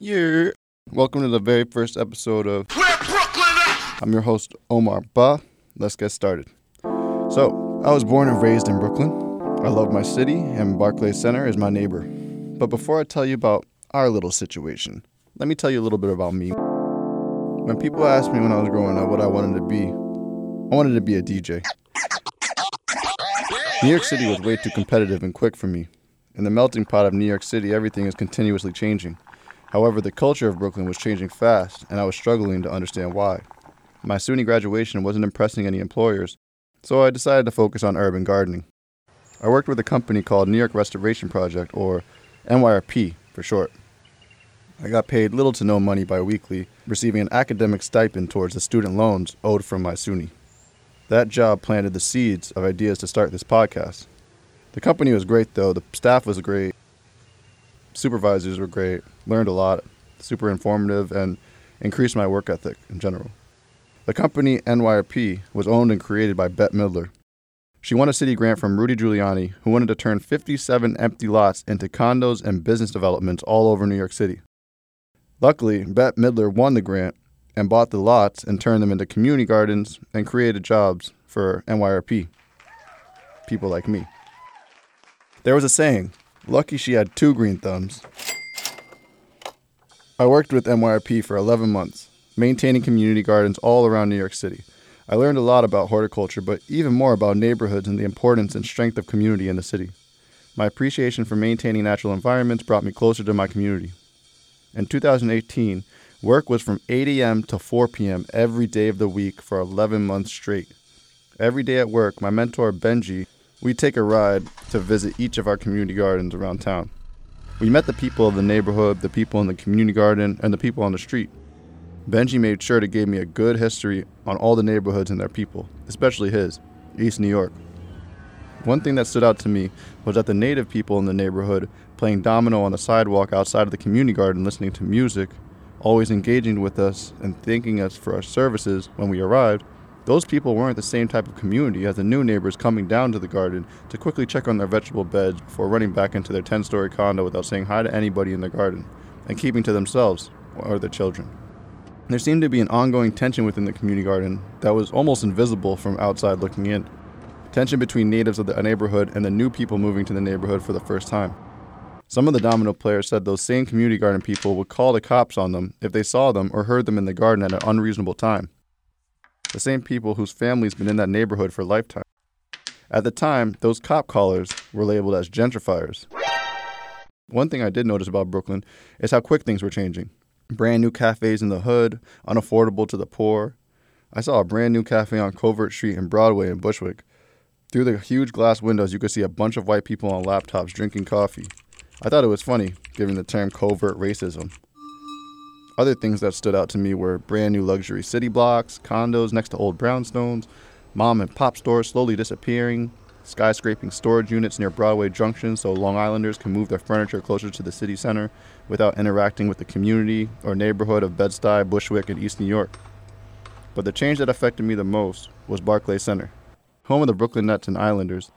Yeah. Welcome to the very first episode of Where Brooklyn at? I'm your host, Omar Ba. Let's get started. So, I was born and raised in Brooklyn. I love my city, and Barclays Center is my neighbor. But before I tell you about our little situation, let me tell you a little bit about me. When people asked me when I was growing up what I wanted to be, I wanted to be a DJ. New York City was way too competitive and quick for me. In the melting pot of New York City, everything is continuously changing. However, the culture of Brooklyn was changing fast, and I was struggling to understand why. My SUNY graduation wasn't impressing any employers, so I decided to focus on urban gardening. I worked with a company called New York Restoration Project, or NYRP for short. I got paid little to no money biweekly, receiving an academic stipend towards the student loans owed from my SUNY. That job planted the seeds of ideas to start this podcast. The company was great, though. The staff was great, supervisors were great, learned a lot, super informative, and increased my work ethic in general. The company NYRP was owned and created by Bette Midler. She won a city grant from Rudy Giuliani, who wanted to turn 57 empty lots into condos and business developments all over New York City. Luckily, Bette Midler won the grant and bought the lots and turned them into community gardens and created jobs for NYRP. People like me. There was a saying lucky she had two green thumbs. I worked with NYRP for 11 months, maintaining community gardens all around New York City. I learned a lot about horticulture, but even more about neighborhoods and the importance and strength of community in the city. My appreciation for maintaining natural environments brought me closer to my community. In 2018, work was from 8 a.m. to 4 p.m. every day of the week for 11 months straight. Every day at work, my mentor Benji, we'd take a ride to visit each of our community gardens around town. We met the people of the neighborhood, the people in the community garden, and the people on the street. Benji made sure to give me a good history on all the neighborhoods and their people, especially his, East New York. One thing that stood out to me was that the native people in the neighborhood, playing domino on the sidewalk outside of the community garden listening to music, always engaging with us and thanking us for our services when we arrived, those people weren't the same type of community as the new neighbors coming down to the garden to quickly check on their vegetable beds before running back into their 10 story condo without saying hi to anybody in the garden and keeping to themselves or their children. There seemed to be an ongoing tension within the community garden that was almost invisible from outside looking in. Tension between natives of the neighborhood and the new people moving to the neighborhood for the first time. Some of the domino players said those same community garden people would call the cops on them if they saw them or heard them in the garden at an unreasonable time the same people whose families been in that neighborhood for a lifetime. At the time, those cop callers were labeled as gentrifiers. One thing I did notice about Brooklyn is how quick things were changing. Brand new cafes in the hood, unaffordable to the poor. I saw a brand new cafe on Covert Street in Broadway in Bushwick. Through the huge glass windows, you could see a bunch of white people on laptops drinking coffee. I thought it was funny, given the term covert racism. Other things that stood out to me were brand new luxury city blocks, condos next to old brownstones, mom and pop stores slowly disappearing, skyscraping storage units near Broadway Junction so Long Islanders can move their furniture closer to the city center without interacting with the community or neighborhood of Bed-Stuy, Bushwick, and East New York. But the change that affected me the most was Barclays Center, home of the Brooklyn Nets and Islanders.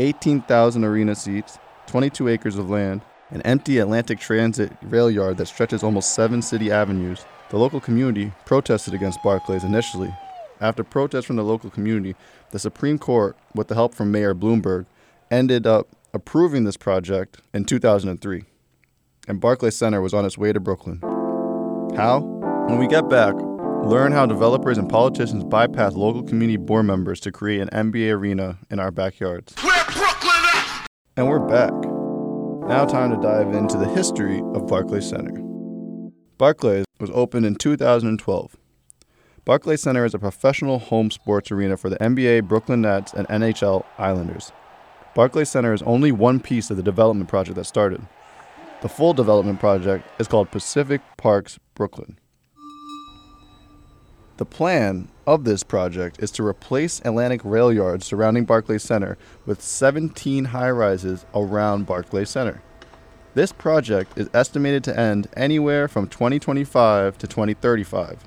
18,000 arena seats, 22 acres of land, an empty Atlantic Transit rail yard that stretches almost seven city avenues. The local community protested against Barclays initially. After protests from the local community, the Supreme Court, with the help from Mayor Bloomberg, ended up approving this project in 2003. And Barclays Center was on its way to Brooklyn. How? When we get back, learn how developers and politicians bypass local community board members to create an NBA arena in our backyards. Where Brooklyn at? And we're back. Now, time to dive into the history of Barclays Center. Barclays was opened in 2012. Barclays Center is a professional home sports arena for the NBA, Brooklyn Nets, and NHL Islanders. Barclays Center is only one piece of the development project that started. The full development project is called Pacific Parks Brooklyn. The plan of this project is to replace Atlantic rail yards surrounding Barclays Center with 17 high rises around Barclays Center. This project is estimated to end anywhere from 2025 to 2035.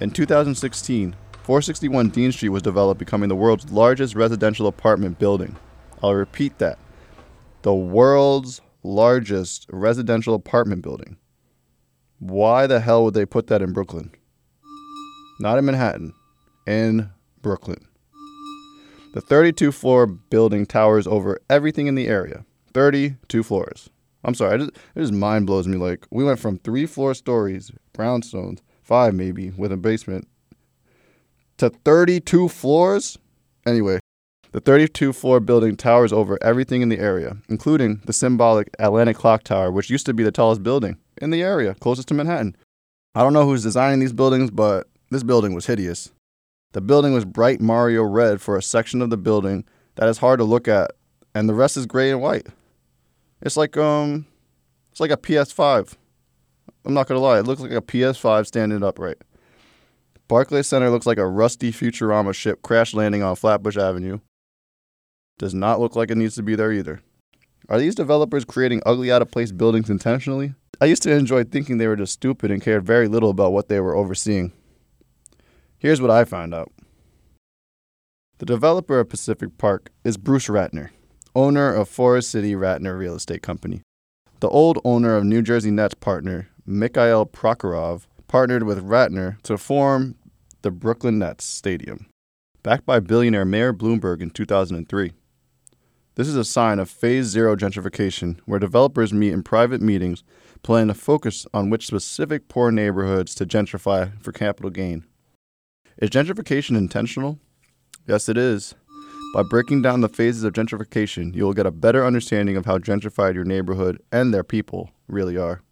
In 2016, 461 Dean Street was developed, becoming the world's largest residential apartment building. I'll repeat that the world's largest residential apartment building. Why the hell would they put that in Brooklyn? Not in Manhattan, in Brooklyn. The 32 floor building towers over everything in the area. 32 floors. I'm sorry, it just, it just mind blows me. Like, we went from three floor stories, brownstones, five maybe, with a basement, to 32 floors? Anyway, the 32 floor building towers over everything in the area, including the symbolic Atlantic Clock Tower, which used to be the tallest building in the area, closest to Manhattan. I don't know who's designing these buildings, but this building was hideous. The building was bright Mario red for a section of the building that is hard to look at, and the rest is gray and white. It's like um it's like a PS5. I'm not gonna lie, it looks like a PS5 standing upright. Barclays Center looks like a rusty Futurama ship crash landing on Flatbush Avenue. Does not look like it needs to be there either. Are these developers creating ugly out of place buildings intentionally? I used to enjoy thinking they were just stupid and cared very little about what they were overseeing. Here's what I found out. The developer of Pacific Park is Bruce Ratner, owner of Forest City Ratner Real Estate Company. The old owner of New Jersey Nets partner, Mikhail Prokhorov, partnered with Ratner to form the Brooklyn Nets Stadium, backed by billionaire Mayor Bloomberg in 2003. This is a sign of phase zero gentrification, where developers meet in private meetings, plan to focus on which specific poor neighborhoods to gentrify for capital gain. Is gentrification intentional? Yes, it is. By breaking down the phases of gentrification, you will get a better understanding of how gentrified your neighborhood and their people really are.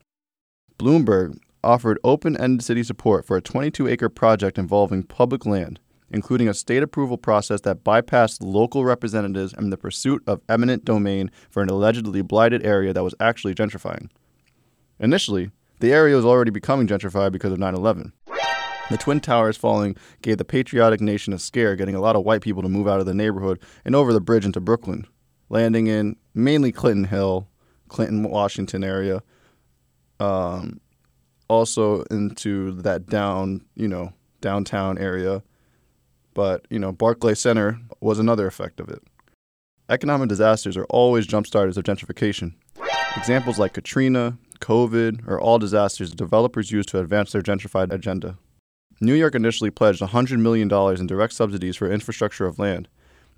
Bloomberg offered open ended city support for a 22 acre project involving public land, including a state approval process that bypassed local representatives in the pursuit of eminent domain for an allegedly blighted area that was actually gentrifying. Initially, the area was already becoming gentrified because of 9 11. The Twin Towers falling gave the patriotic nation a scare, getting a lot of white people to move out of the neighborhood and over the bridge into Brooklyn, landing in mainly Clinton Hill, Clinton, Washington area, um, also into that down, you know, downtown area. But, you know, Barclay Center was another effect of it. Economic disasters are always jump starters of gentrification. Examples like Katrina, COVID, are all disasters developers use to advance their gentrified agenda. New York initially pledged $100 million in direct subsidies for infrastructure of land.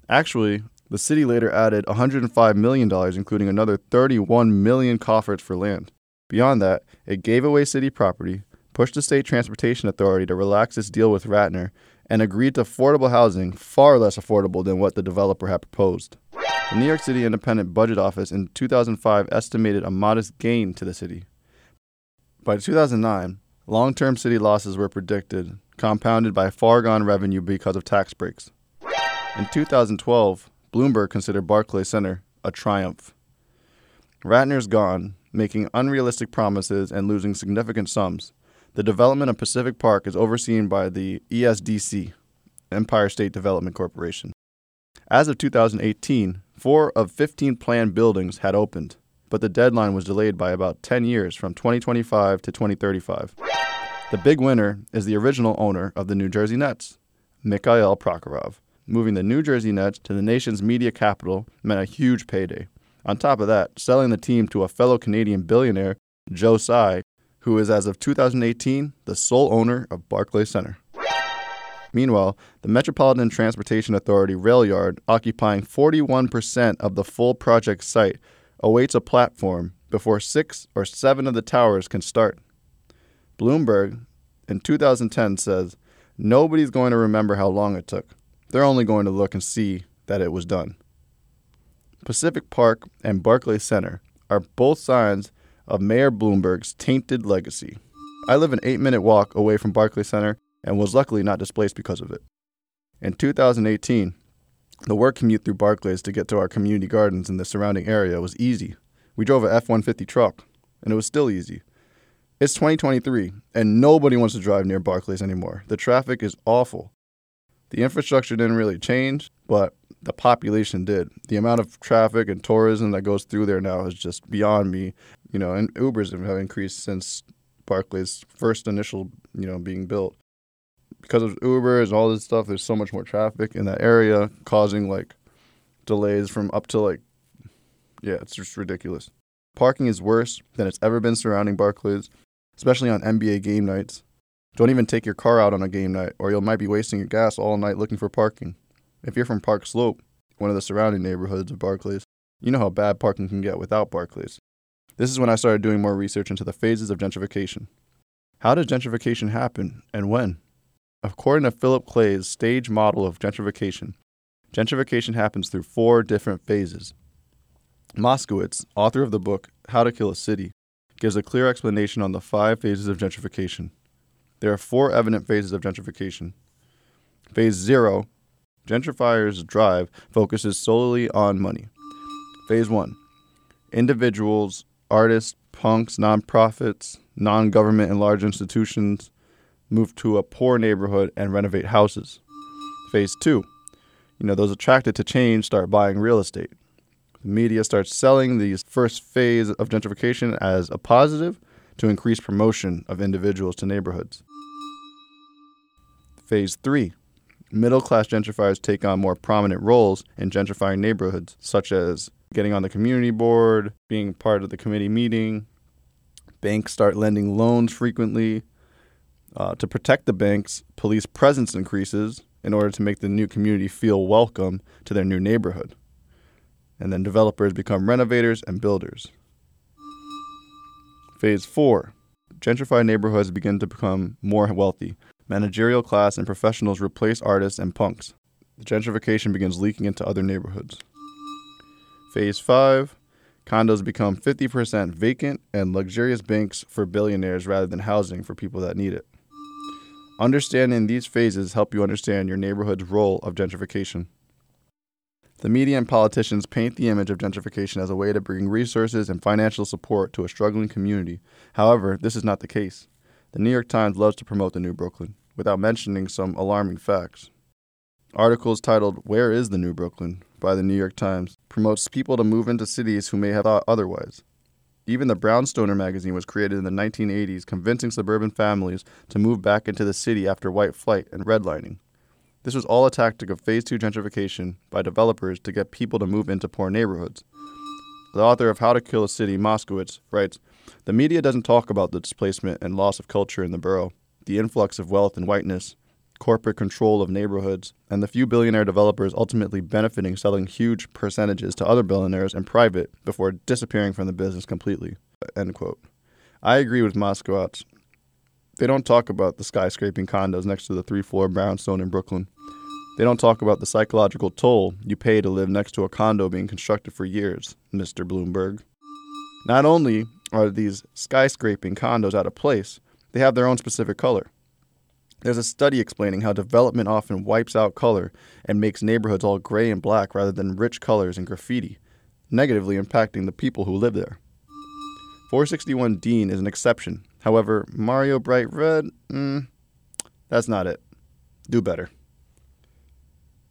Actually, the city later added $105 million, including another 31 million coffers for land. Beyond that, it gave away city property, pushed the state transportation authority to relax its deal with Ratner, and agreed to affordable housing far less affordable than what the developer had proposed. The New York City Independent Budget Office in 2005 estimated a modest gain to the city. By 2009, long term city losses were predicted, compounded by far gone revenue because of tax breaks. In 2012, Bloomberg considered Barclay Center a triumph. Ratner's gone, making unrealistic promises and losing significant sums. The development of Pacific Park is overseen by the ESDC, Empire State Development Corporation. As of 2018, four of 15 planned buildings had opened, but the deadline was delayed by about 10 years from 2025 to 2035. The big winner is the original owner of the New Jersey Nets, Mikhail Prokhorov. Moving the New Jersey Nets to the nation's media capital meant a huge payday. On top of that, selling the team to a fellow Canadian billionaire, Joe Tsai, who is, as of 2018, the sole owner of Barclay Center. Meanwhile, the Metropolitan Transportation Authority rail yard, occupying 41% of the full project site, awaits a platform before six or seven of the towers can start. Bloomberg in 2010 says, Nobody's going to remember how long it took. They're only going to look and see that it was done. Pacific Park and Barclay Center are both signs of Mayor Bloomberg's tainted legacy. I live an eight minute walk away from Barclay Center and was luckily not displaced because of it. In 2018, the work commute through Barclays to get to our community gardens in the surrounding area was easy. We drove a F 150 truck, and it was still easy. It's 2023, and nobody wants to drive near Barclays anymore. The traffic is awful. The infrastructure didn't really change, but the population did. The amount of traffic and tourism that goes through there now is just beyond me. You know, and Ubers have increased since Barclays' first initial, you know, being built. Because of Ubers and all this stuff, there's so much more traffic in that area, causing like delays from up to like, yeah, it's just ridiculous. Parking is worse than it's ever been surrounding Barclays. especially on NBA game nights. Don't even take your car out on a game night, or you might be wasting your gas all night looking for parking. If you're from Park Slope, one of the surrounding neighborhoods of Barclays, you know how bad parking can get without Barclays. This is when I started doing more research into the phases of gentrification. How does gentrification happen and when? According to Philip Clay's stage model of gentrification, gentrification happens through four different phases. Moskowitz, author of the book How to Kill a City, gives a clear explanation on the five phases of gentrification. There are four evident phases of gentrification. Phase zero, gentrifiers' drive focuses solely on money. Phase one, individuals artists, punks, nonprofits, non government, and large institutions move to a poor neighborhood and renovate houses. Phase two, you know, those attracted to change start buying real estate. The media starts selling the first phase of gentrification as a positive to increase promotion of individuals to neighborhoods. Phase three, middle class gentrifiers take on more prominent roles in gentrifying neighborhoods, such as getting on the community board, being part of the committee meeting. Banks start lending loans frequently. Uh, to protect the banks, police presence increases in order to make the new community feel welcome to their new neighborhood. And then developers become renovators and builders. Phase 4 Gentrified neighborhoods begin to become more wealthy. Managerial class and professionals replace artists and punks. The gentrification begins leaking into other neighborhoods. Phase 5 Condos become 50% vacant and luxurious banks for billionaires rather than housing for people that need it. Understanding these phases help you understand your neighborhood's role of gentrification. The media and politicians paint the image of gentrification as a way to bring resources and financial support to a struggling community. However, this is not the case. The New York Times loves to promote the New Brooklyn without mentioning some alarming facts. Articles titled Where is the New Brooklyn by the New York Times promotes people to move into cities who may have thought otherwise. Even the Brownstoner magazine was created in the 1980s, convincing suburban families to move back into the city after white flight and redlining. This was all a tactic of Phase 2 gentrification by developers to get people to move into poor neighborhoods. The author of How to Kill a City, Moskowitz, writes The media doesn't talk about the displacement and loss of culture in the borough, the influx of wealth and whiteness, corporate control of neighborhoods, and the few billionaire developers ultimately benefiting selling huge percentages to other billionaires in private before disappearing from the business completely. End quote. I agree with Moskowitz. They don't talk about the skyscraping condos next to the three floor brownstone in Brooklyn. They don't talk about the psychological toll you pay to live next to a condo being constructed for years, Mr. Bloomberg. Not only are these skyscraping condos out of place, they have their own specific color. There's a study explaining how development often wipes out color and makes neighborhoods all gray and black rather than rich colors and graffiti, negatively impacting the people who live there. 461 Dean is an exception. However, Mario Bright Red, mm, that's not it. Do better.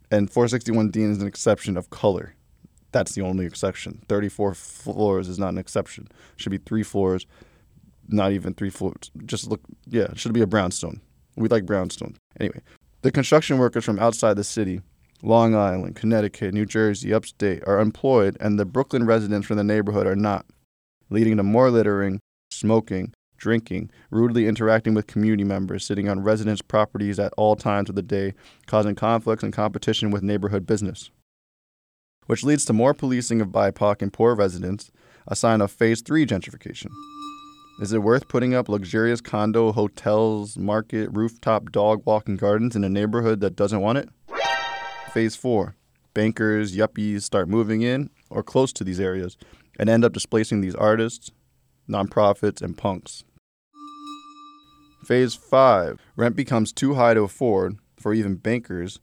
And 461 Dean is an exception of color. That's the only exception. 34 floors is not an exception. Should be three floors, not even three floors. Just look, yeah, it should be a brownstone. We like brownstone. Anyway, the construction workers from outside the city, Long Island, Connecticut, New Jersey, upstate, are employed, and the Brooklyn residents from the neighborhood are not, leading to more littering, smoking, drinking, rudely interacting with community members, sitting on residents' properties at all times of the day, causing conflicts and competition with neighborhood business. Which leads to more policing of BIPOC and poor residents, a sign of Phase 3 gentrification. Is it worth putting up luxurious condo, hotels, market, rooftop dog walking gardens in a neighborhood that doesn't want it? Phase 4 Bankers, yuppies start moving in or close to these areas and end up displacing these artists, nonprofits, and punks. Phase 5 Rent becomes too high to afford for even bankers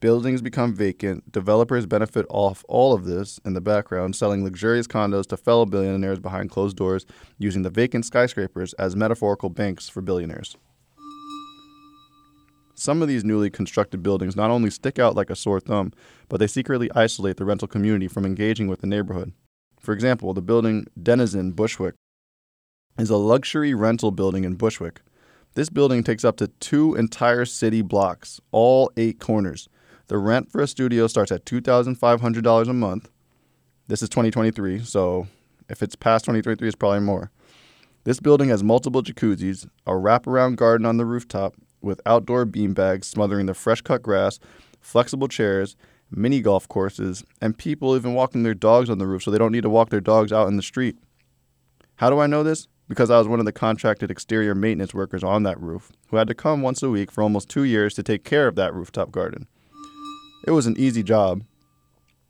Buildings become vacant. Developers benefit off all of this in the background, selling luxurious condos to fellow billionaires behind closed doors, using the vacant skyscrapers as metaphorical banks for billionaires. Some of these newly constructed buildings not only stick out like a sore thumb, but they secretly isolate the rental community from engaging with the neighborhood. For example, the building Denizen Bushwick is a luxury rental building in Bushwick. This building takes up to two entire city blocks, all eight corners. The rent for a studio starts at $2,500 a month. This is 2023, so if it's past 2023, it's probably more. This building has multiple jacuzzis, a wraparound garden on the rooftop with outdoor beanbags smothering the fresh cut grass, flexible chairs, mini golf courses, and people even walking their dogs on the roof so they don't need to walk their dogs out in the street. How do I know this? Because I was one of the contracted exterior maintenance workers on that roof who had to come once a week for almost two years to take care of that rooftop garden. It was an easy job.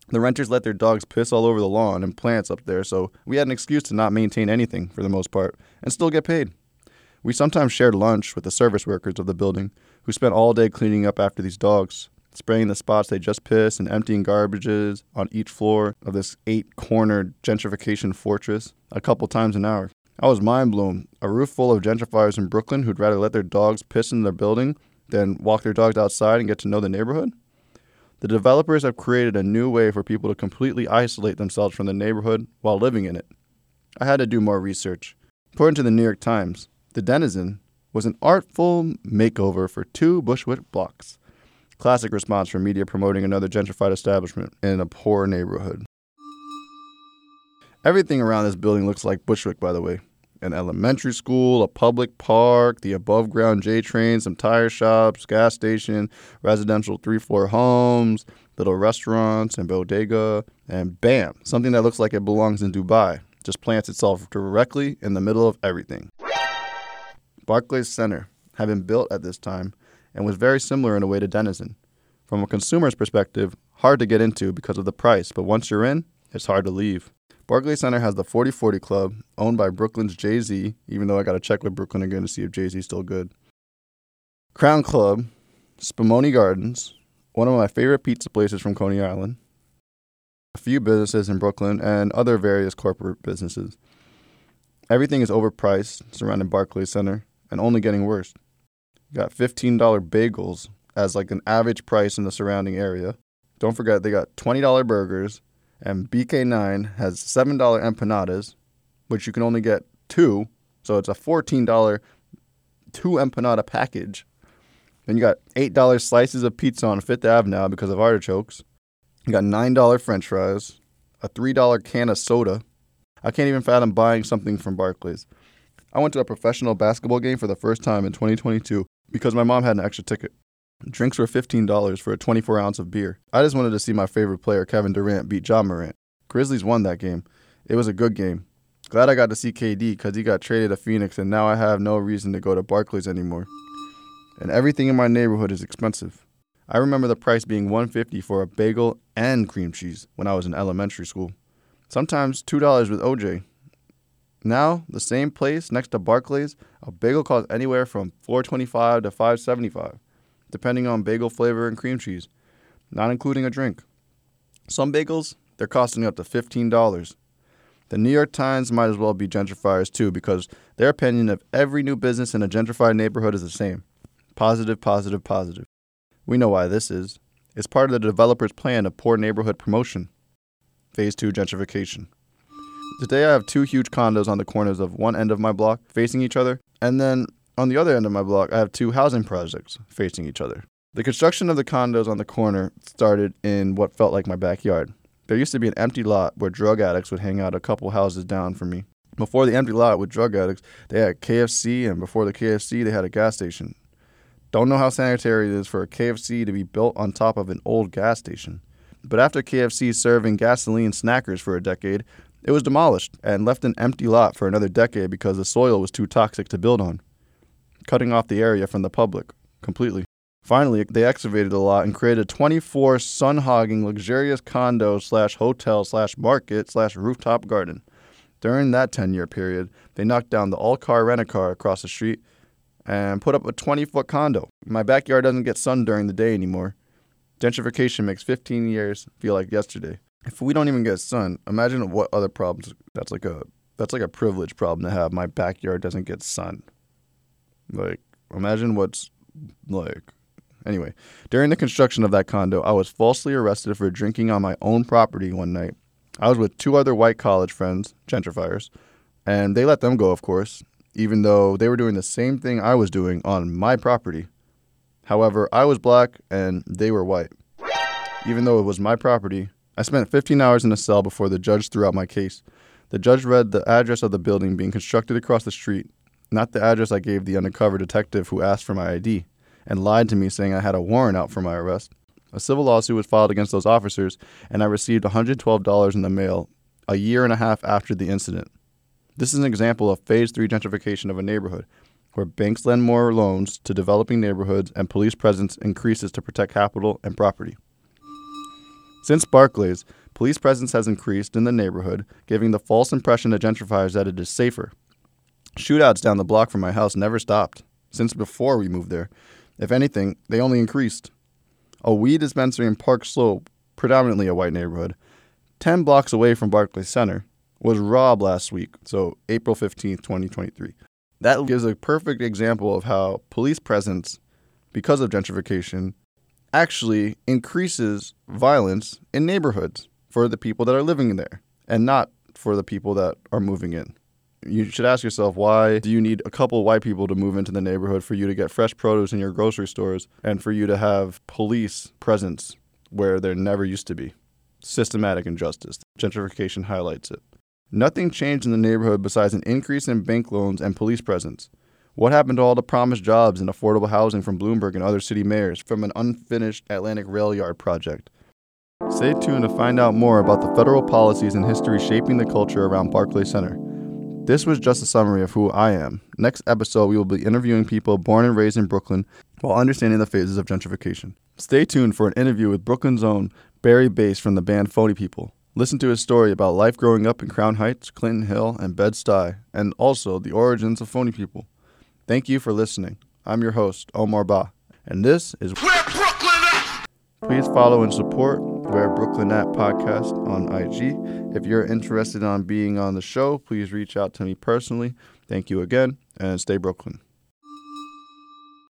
The renters let their dogs piss all over the lawn and plants up there, so we had an excuse to not maintain anything for the most part and still get paid. We sometimes shared lunch with the service workers of the building who spent all day cleaning up after these dogs, spraying the spots they just pissed and emptying garbages on each floor of this eight cornered gentrification fortress a couple times an hour. I was mind blown. A roof full of gentrifiers in Brooklyn who'd rather let their dogs piss in their building than walk their dogs outside and get to know the neighborhood? The developers have created a new way for people to completely isolate themselves from the neighborhood while living in it. I had to do more research. According to the New York Times, the Denizen was an artful makeover for two Bushwick blocks. Classic response from media promoting another gentrified establishment in a poor neighborhood. Everything around this building looks like Bushwick, by the way. An elementary school, a public park, the above ground J train, some tire shops, gas station, residential three floor homes, little restaurants and bodega, and bam, something that looks like it belongs in Dubai just plants itself directly in the middle of everything. Barclays Center had been built at this time and was very similar in a way to Denizen. From a consumer's perspective, hard to get into because of the price, but once you're in, it's hard to leave. Barclays Center has the 4040 Club, owned by Brooklyn's Jay Z, even though I got to check with Brooklyn again to see if Jay Z is still good. Crown Club, Spumoni Gardens, one of my favorite pizza places from Coney Island, a few businesses in Brooklyn, and other various corporate businesses. Everything is overpriced surrounding Barclays Center and only getting worse. You got $15 bagels as like an average price in the surrounding area. Don't forget they got $20 burgers, and BK9 has $7 empanadas, which you can only get two. So it's a $14 two empanada package. Then you got $8 slices of pizza on Fifth Ave now because of artichokes. You got $9 french fries, a $3 can of soda. I can't even fathom buying something from Barclays. I went to a professional basketball game for the first time in 2022 because my mom had an extra ticket. Drinks were $15 for a 24 ounce of beer. I just wanted to see my favorite player, Kevin Durant, beat Ja Morant. Grizzlies won that game. It was a good game. Glad I got to see KD because he got traded to Phoenix and now I have no reason to go to Barclays anymore. And everything in my neighborhood is expensive. I remember the price being 150 for a bagel and cream cheese when I was in elementary school. Sometimes $2 with OJ. Now, the same place next to Barclays, a bagel costs anywhere from 425 to 575 depending on bagel flavor and cream cheese, not including a drink. Some bagels, they're costing up to $15. The New York Times might as well be gentrifiers too because their opinion of every new business in a gentrified neighborhood is the same positive, positive, positive. We know why this is. It's part of the developer's plan of poor neighborhood promotion. Phase 2 gentrification. Today I have two huge condos on the corners of one end of my block facing each other, and then on the other end of my block, I have two housing projects facing each other. The construction of the condos on the corner started in what felt like my backyard. There used to be an empty lot where drug addicts would hang out a couple houses down from me. Before the empty lot with drug addicts, they had a KFC, and before the KFC, they had a gas station. Don't know how sanitary it is for a KFC to be built on top of an old gas station. But after KFC serving gasoline snackers for a decade, it was demolished and left an empty lot for another decade because the soil was too toxic to build on cutting off the area from the public completely. Finally, they excavated the lot and created a 24 sun hogging luxurious condo slash hotel slash market slash rooftop garden. During that 10 year period, they knocked down the all car rent a car across the street and put up a 20 foot condo. My backyard doesn't get sun during the day anymore. Gentrification makes 15 years feel like yesterday. If we don't even get sun, imagine what other problems that's like a that's like a privilege problem to have. My backyard doesn't get sun. Like, imagine what's like. Anyway, during the construction of that condo, I was falsely arrested for drinking on my own property one night. I was with two other white college friends, gentrifiers, and they let them go, of course, even though they were doing the same thing I was doing on my property. However, I was black and they were white. Even though it was my property, I spent 15 hours in a cell before the judge threw out my case. The judge read the address of the building being constructed across the street, not the address I gave the undercover detective who asked for my ID and lied to me saying I had a warrant out for my arrest. A civil lawsuit was filed against those officers, and I received $112 in the mail a year and a half after the incident. This is an example of phase three gentrification of a neighborhood, where banks lend more loans to developing neighborhoods and police presence increases to protect capital and property. Since Barclays, police presence has increased in the neighborhood, giving the false impression to gentrifiers that it is safer. Shootouts down the block from my house never stopped since before we moved there. If anything, they only increased. A weed dispensary in Park Slope, predominantly a white neighborhood, 10 blocks away from Barclays Center, was robbed last week, so April 15th, 2023. That gives a perfect example of how police presence, because of gentrification, actually increases violence in neighborhoods for the people that are living there and not for the people that are moving in. You should ask yourself why do you need a couple white people to move into the neighborhood for you to get fresh produce in your grocery stores and for you to have police presence where there never used to be? Systematic injustice. Gentrification highlights it. Nothing changed in the neighborhood besides an increase in bank loans and police presence. What happened to all the promised jobs and affordable housing from Bloomberg and other city mayors from an unfinished Atlantic rail yard project? Stay tuned to find out more about the federal policies and history shaping the culture around Barclay Center. This was just a summary of who I am. Next episode, we will be interviewing people born and raised in Brooklyn while understanding the phases of gentrification. Stay tuned for an interview with Brooklyn's own Bari Bass from the band Phony People. Listen to his story about life growing up in Crown Heights, Clinton Hill, and Bed-Stuy, and also the origins of phony people. Thank you for listening. I'm your host, Omar Ba, and this is Where Brooklyn at? Please follow and support Where Brooklyn At podcast on IG. If you're interested on being on the show, please reach out to me personally. Thank you again, and stay Brooklyn.